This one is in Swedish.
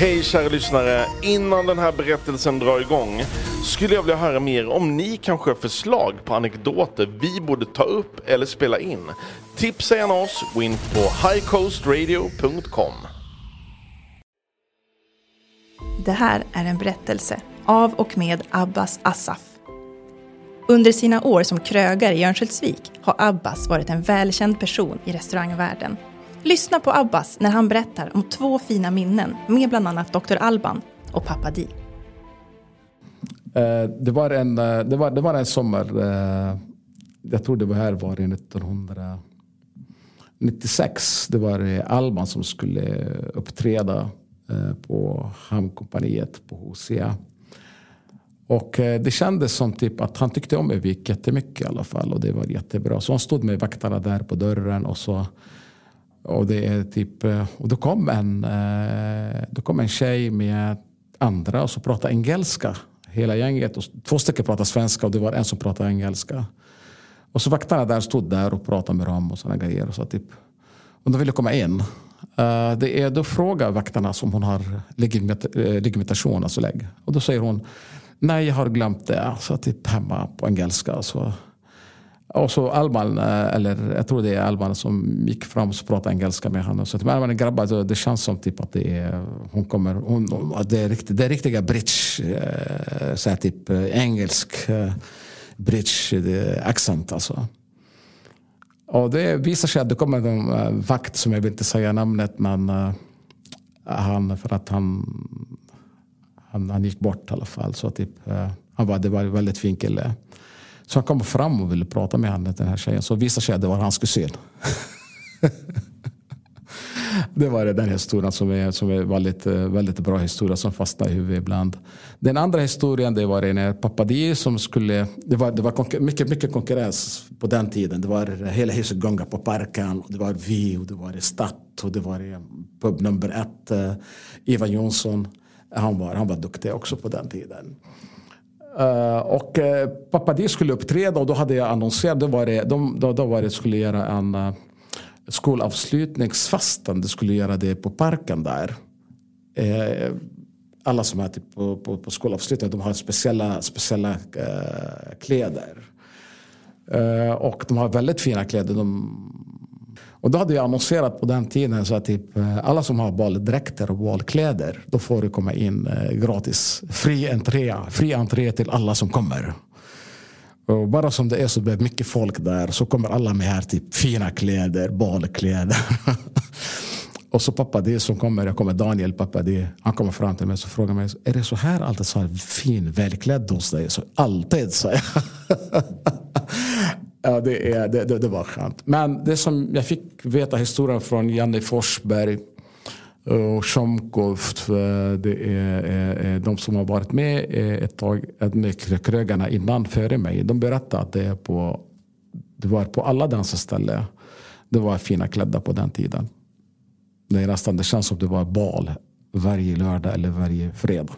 Hej kära lyssnare! Innan den här berättelsen drar igång skulle jag vilja höra mer om ni kanske har förslag på anekdoter vi borde ta upp eller spela in. Tipsa gärna oss, gå in på highcoastradio.com. Det här är en berättelse av och med Abbas Assaf. Under sina år som krögare i Örnsköldsvik har Abbas varit en välkänd person i restaurangvärlden. Lyssna på Abbas när han berättar om två fina minnen med bland annat Dr. Alban och Pappa Di. Eh, det, var en, eh, det, var, det var en sommar, eh, jag tror det var här var 1996. Det var Alban som skulle uppträda på Hamnkompaniet på Hosea. Och det kändes som typ att han tyckte om Övik jättemycket i alla fall. Och det var jättebra. Så han stod med vakterna där på dörren. Och så och det är typ, eh, och då kom en, eh, då kom en tjej med andra och så pratade engelska hela gänget. Och två stycken pratade svenska och det var en som pratade engelska. Och så vakterna där stod där och pratade med dem och sådana grejer. Och så typ, och de ville komma in. Eh, det är, då frågar vakterna som hon har legitimation, alltså lägg. Och då säger hon nej jag har glömt det. Så typ hemma på engelska. Så och så Alban, eh, eller jag tror det är Alban som gick fram och pratade engelska med honom. Så typ, Alban grabbar, det känns som typ att det är, hon kommer, hon, det, är riktigt, det är riktiga bridge, eh, så här typ eh, engelsk bridge accent alltså. Och det visar sig att det kommer en vakt som jag vill inte säga namnet men han, för att han, han, han gick bort i alla fall. Så typ, han var, det var en väldigt fin kille. Så han kom fram och ville prata med henne, den här tjejen. Så visade sig att det var hans kusin. det var den historien som är, som är väldigt, eh, väldigt bra historia som fastnar i huvudet ibland. Den andra historien det var när eh, pappa Di som skulle, det var, det var mycket, mycket konkurrens på den tiden. Det var hela huset Gunga på parken, och det var vi och det var Statt och det var pub nummer ett, eh, Ivan Jonsson. Han var, han var duktig också på den tiden. Uh, och uh, skulle uppträda och då hade jag annonserat. Då var det, de, då, då var det skulle göra en uh. Det skulle göra det på parken där. Uh, alla som är typ på, på, på skolavslutning de har speciella, speciella kläder. och de har väldigt fina kläder. De, och då hade jag annonserat på den tiden så att typ, eh, alla som har baldräkter och balkläder då får du komma in eh, gratis. Fri entré, fri entré till alla som kommer. Och bara som det är så blir mycket folk där så kommer alla med här typ fina kläder, balkläder. och så pappa det som kommer, jag kommer Daniel, pappa det, han kommer fram till mig och frågar mig, är det så här alltid så här fin, välklädd hos dig? Så alltid, sa jag. Ja, det, är, det, det, det, var skönt. Men det som jag fick veta historien från Janne Forsberg och Shomkov. Det är, är, de som har varit med ett tag med krögarna innan, före mig. De berättade att det, är på, det var på alla dansställen. Det var fina klädda på den tiden. Det, är nästan, det känns som det var bal varje lördag eller varje fredag.